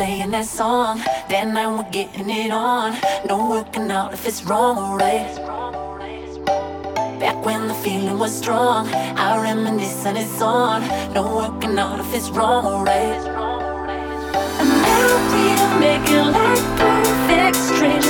playing that song. That night we're getting it on. No working out if it's wrong or right. Back when the feeling was strong, I reminisce and it's on. No working out if it's wrong or right. And now we make it like perfect strangers.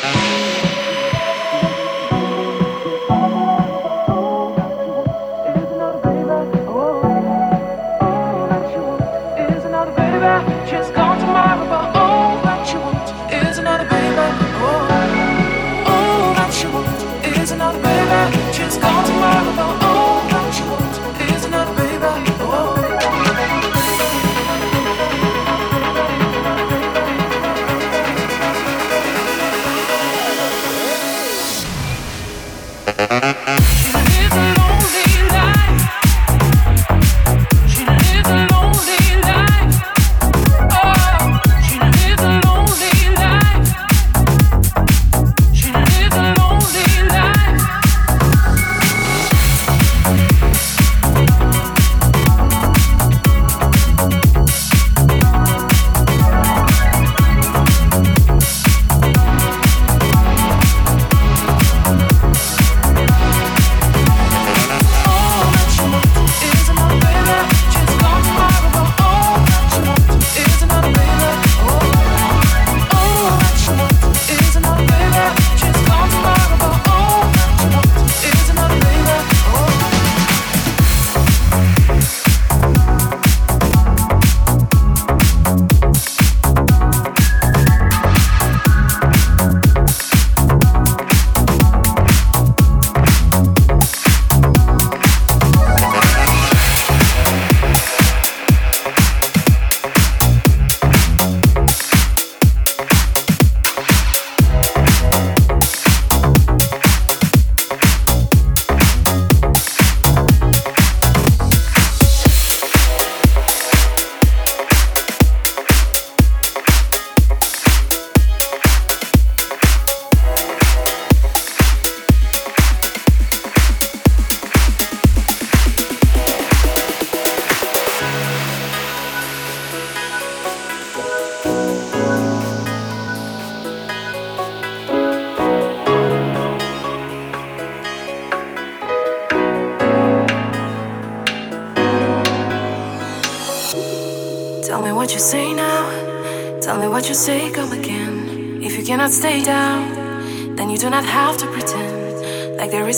Stay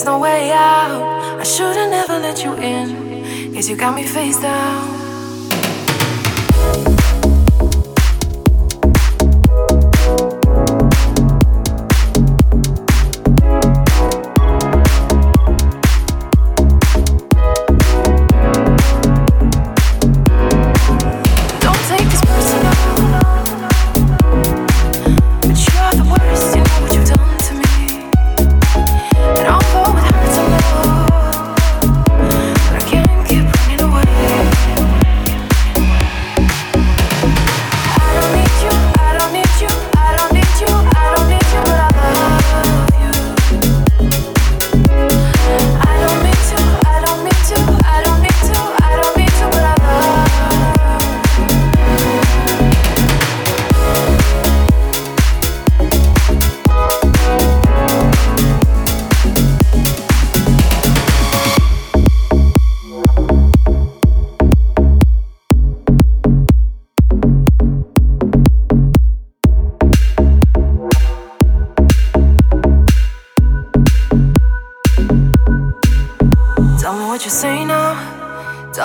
no way out. I should've never let you in, cause you got me face down.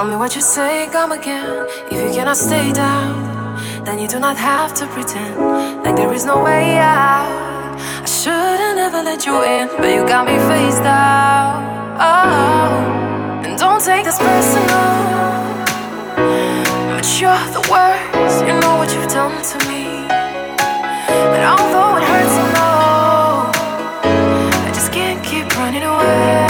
Tell me what you say, come again. If you cannot stay down, then you do not have to pretend like there is no way out. I should've never let you in, but you got me faced out. Oh, and don't take this personal. But you're the worst, you know what you've done to me. And although it hurts, I know I just can't keep running away.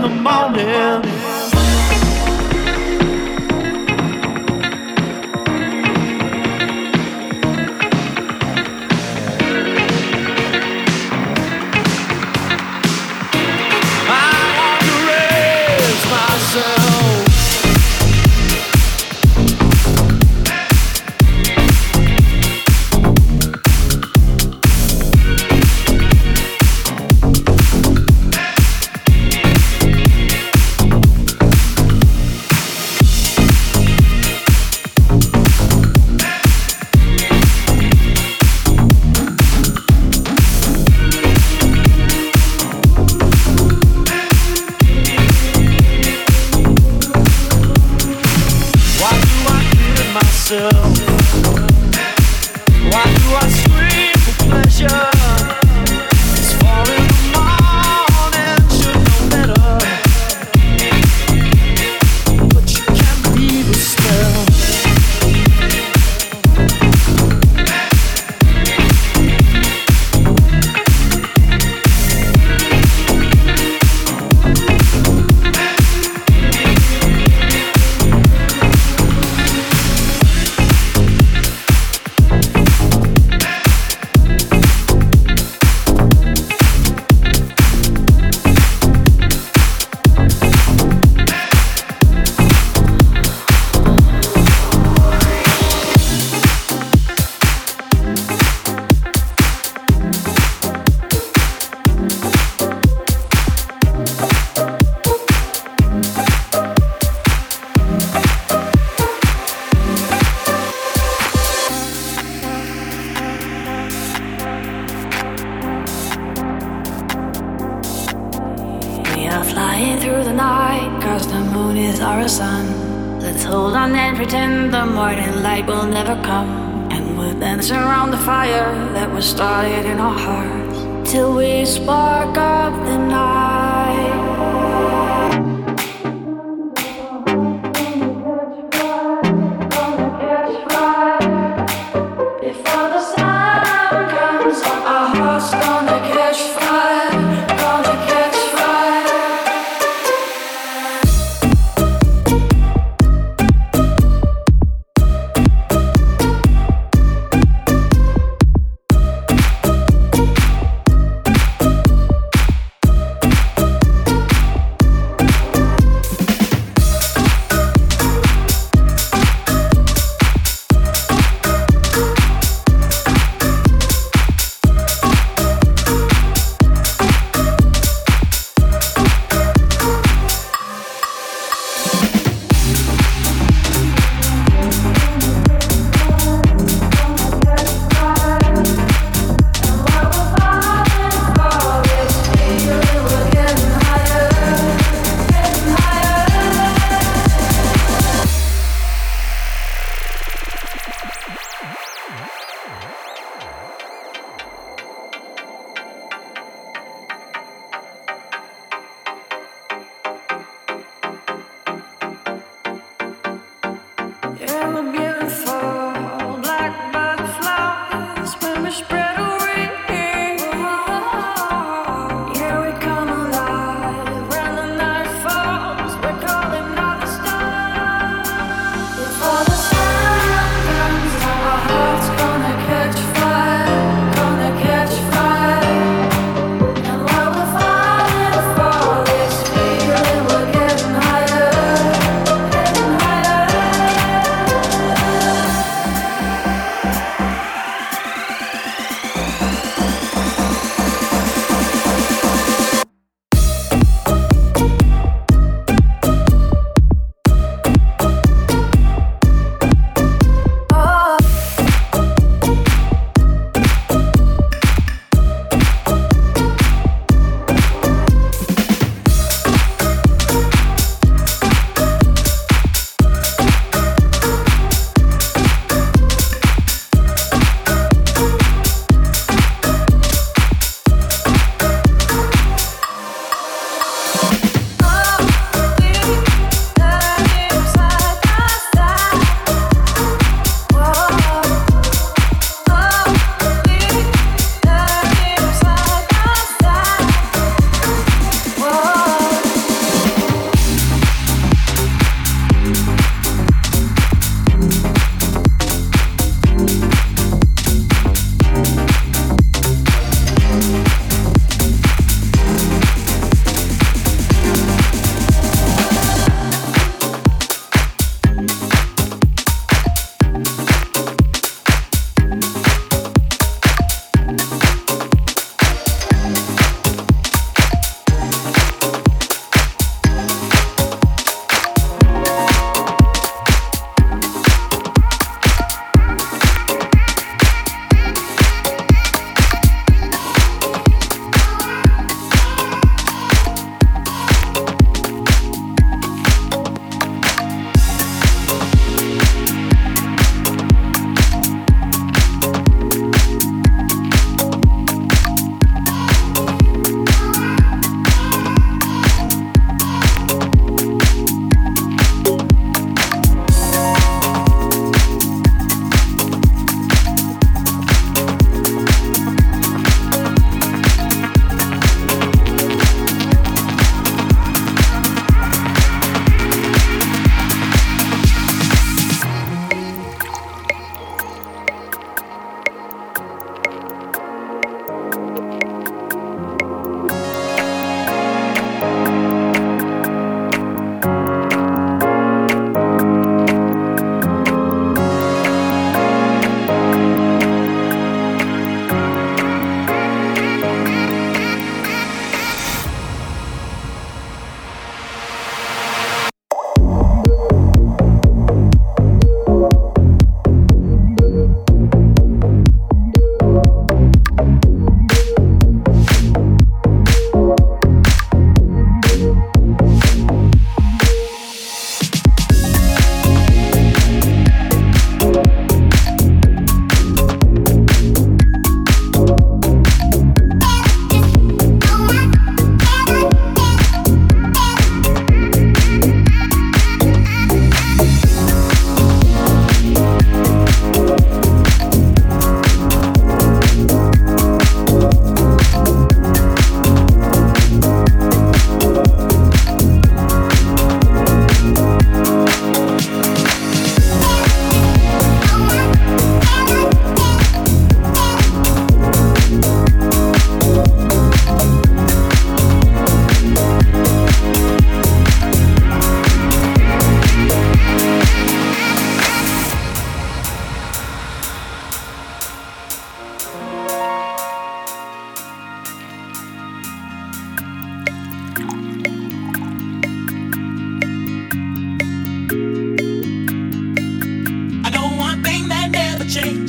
in the morning.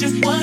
just one.